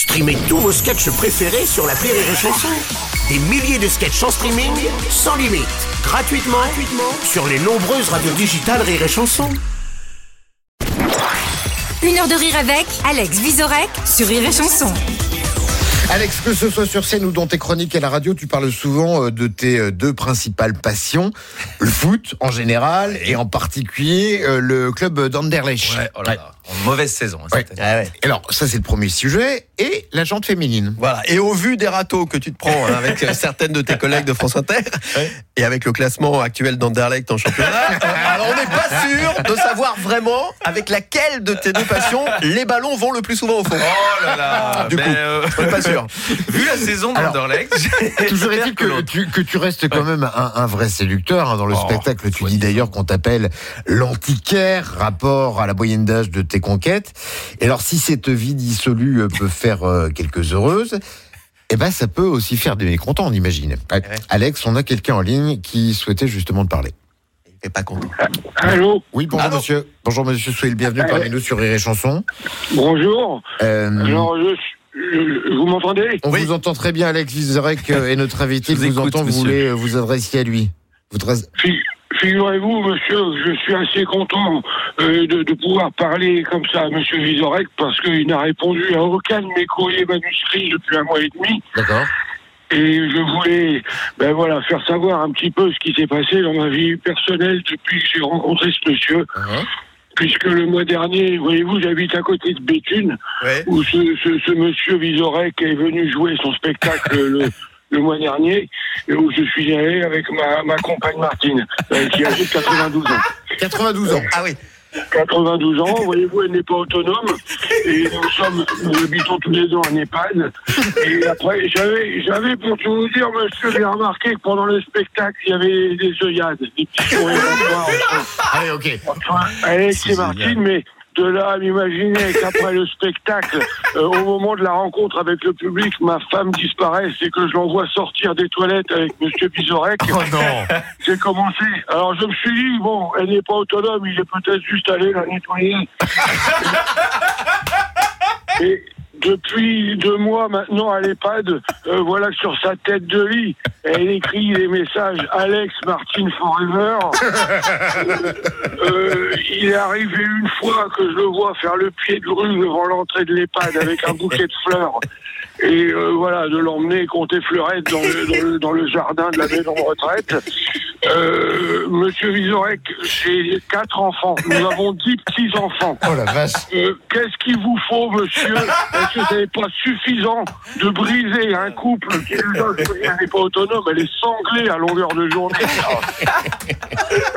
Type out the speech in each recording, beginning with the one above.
Streamez tous vos sketchs préférés sur la Rire et Chanson. Des milliers de sketchs en streaming, sans limite, gratuitement, gratuitement sur les nombreuses radios digitales Rire et Chanson. Une heure de rire avec Alex Visorek sur Rire et Chanson. Alex, que ce soit sur scène ou dans tes chroniques à la radio, tu parles souvent euh, de tes euh, deux principales passions, le foot en général et en particulier euh, le club d'Anderlecht. Ouais, oh là là, en mauvaise saison. hein, Ouais. année. Alors, ça c'est le premier sujet et la jante féminine. Voilà. Et au vu des râteaux que tu te prends hein, avec euh, certaines de tes collègues de France Inter et avec le classement actuel d'Anderlecht en championnat, alors on n'est pas sûr de savoir vraiment avec laquelle de tes deux passions les ballons vont le plus souvent au fond. Oh là là Du ben, coup, euh, on n'est pas sûr. Vu la saison d'Anderlecht, Toujours est-il que, tu, que tu restes quand même un, un vrai séducteur hein, dans le Oh, spectacle. Tu dis d'ailleurs qu'on t'appelle l'antiquaire, rapport à la moyenne d'âge de tes conquêtes. Et alors, si cette vie dissolue euh, peut faire euh, quelques heureuses, eh ben, ça peut aussi faire des mécontents, on imagine. Alex, on a quelqu'un en ligne qui souhaitait justement te parler. Il n'est pas content. Allô, Oui, bonjour Allô monsieur. Bonjour monsieur, soyez le bienvenu parmi nous sur Rire et Chanson. bonjour. Euh, Alors, je, vous m'entendez on Oui. vous entend très bien, Alex Vizorek est notre invité. Vous vous écoute, entend, vous voulez vous adresser à lui. Vous Figurez-vous, monsieur, je suis assez content euh, de, de pouvoir parler comme ça à monsieur Vizorek parce qu'il n'a répondu à aucun de mes courriers manuscrits depuis un mois et demi. D'accord. Et je voulais ben voilà, faire savoir un petit peu ce qui s'est passé dans ma vie personnelle depuis que j'ai rencontré ce monsieur. Uh-huh. Puisque le mois dernier, voyez-vous, j'habite à côté de Béthune. Ouais. où ce, ce, ce monsieur Vizorek est venu jouer son spectacle le, le mois dernier, et où je suis allé avec ma, ma compagne Martine, euh, qui a de 92 ans. 92 ans. Ah oui. 92 ans, voyez-vous, elle n'est pas autonome, et nous sommes, nous habitons tous les deux en EHPAD. Et après, j'avais, j'avais pour tout vous dire, monsieur, j'ai remarqué que pendant le spectacle, il y avait des œillades, des petits sourires Allez, ok. Enfin, Alex et Martine, mais de là à m'imaginer qu'après le spectacle, euh, au moment de la rencontre avec le public, ma femme disparaisse et que je l'envoie sortir des toilettes avec Monsieur Bizorek, Oh non. j'ai commencé. Alors je me suis dit, bon, elle n'est pas autonome, il est peut-être juste allé la nettoyer. Et depuis deux mois maintenant à l'EHPAD, euh, voilà que sur sa tête de lit, elle écrit des messages Alex Martin Forever. Euh, euh, il est arrivé une fois que je le vois faire le pied de grue devant l'entrée de l'EHPAD avec un bouquet de fleurs. Et euh, voilà, de l'emmener compter fleurette dans le, dans, le, dans le jardin de la maison de retraite. Euh, Monsieur Vizorek, j'ai quatre enfants. Nous avons dix petits-enfants. Oh la vache. Euh, Qu'est-ce qu'il vous faut, monsieur? Est-ce que ce n'est pas suffisant de briser un couple qui n'est pas autonome, elle est sanglée à longueur de journée?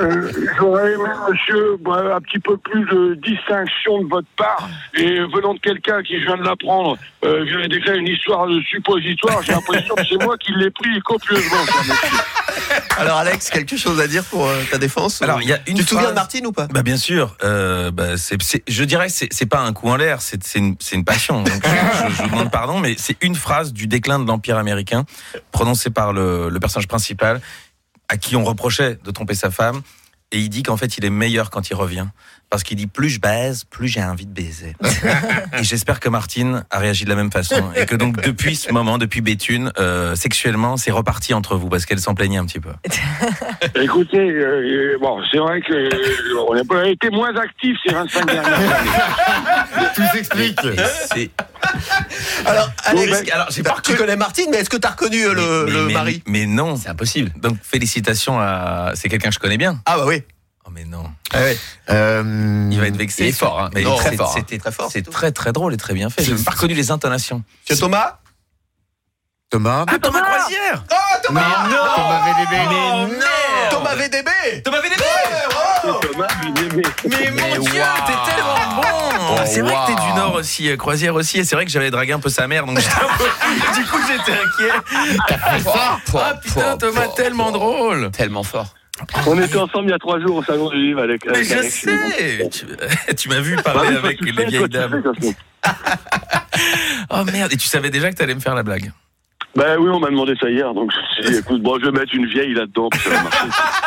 Euh, J'aurais aimé, monsieur, bah, un petit peu plus de distinction de votre part. Et venant de quelqu'un qui, je viens de l'apprendre, euh, vient d'écrire une histoire de suppositoire, j'ai l'impression que c'est moi qui l'ai pris copieusement. Alors Alex, quelque chose à dire pour euh, ta défense Alors, il y a une Tu te souviens de Martine ou pas? Bah bien sûr, euh, bah, c'est, c'est- je dirais c'est, c'est pas un coup en l'air, c'est, c'est, une, une passion. Donc je, je- je vous demande pardon, mais c'est une phrase du déclin de l'empire américain prononcée par le, le personnage principal, à qui on reprochait de tromper sa femme, et il dit qu'en fait il est meilleur quand il revient, parce qu'il dit plus je baise, plus j'ai envie de baiser. et j'espère que Martine a réagi de la même façon, et que donc depuis ce moment, depuis Béthune, euh, sexuellement, c'est reparti entre vous, parce qu'elle s'en plaignait un petit peu. Écoutez, euh, euh, bon, c'est vrai que euh, on a été moins actifs ces 25 dernières années. Tout s'explique. C'est Alors Alex, Bon, ben, alors j'ai pas tu connais Martine, mais est-ce que tu as reconnu le, mais, le mais- mari? Mais non, c'est impossible. Donc félicitations à. C'est quelqu'un que je connais bien. Ah bah oui. Oh mais non. Euh, Il va être vexé. Il est fort, hein. Mais Non, très c'est- fort. c'était très fort, c'est très très drôle et très bien fait. J'ai même pas reconnu les intonations. Monsieur Thomas Thomas. Ah Thomas Croisière. Oh Thomas Mais non. Thomas VDB. Mais non. Thomas VDB Thomas VDB. Thomas, mais- mais- Mais mon Dieu, t'es tellement bon. c'est vrai que t'es du Nord aussi, euh, Croisière aussi. Et c'est vrai que j'avais dragué un peu sa mère, donc peu- du coup j'étais inquiet. Ah putain, Thomas, tellement drôle. Tellement fort. On était ensemble il y a trois jours au salon du livre avec. Mais avec je Alex. sais. Tu, tu m'as vu parler toi, avec les vieilles dames. Oh merde, et tu savais déjà que t'allais me faire la blague. Ben oui, on m'a demandé ça hier, donc je me suis dit, écoute, bon, je vais mettre une vieille là-dedans.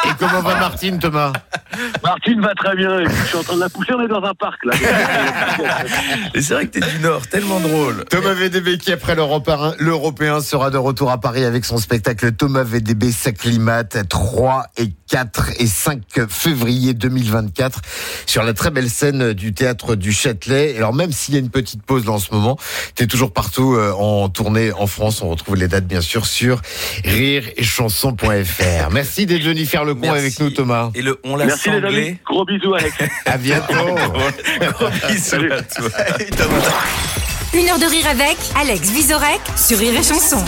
Et comment va Martine, Thomas? Martine va très bien, écoute, je suis en train de la pousser, on est dans un parc, là. Et c'est vrai que t'es du Nord, tellement drôle. Thomas VDB qui après l'Européen l'Européen sera de retour à Paris avec son spectacle Thomas VDB s'acclimate 3 et 4 et 5 février 2024 sur la très belle scène du théâtre du Châtelet. Alors même s'il y a une petite pause dans ce moment, tu es toujours partout euh, en tournée en France. On retrouve les dates bien sûr sur rire et chanson.fr. Merci d'être venu faire le con avec nous Thomas. Et le on l'a Merci les amis, gros bisous Alex. À bientôt. Gros bisous à toi. Thomas. Une heure de rire avec Alex Visorek sur Rire et Chanson.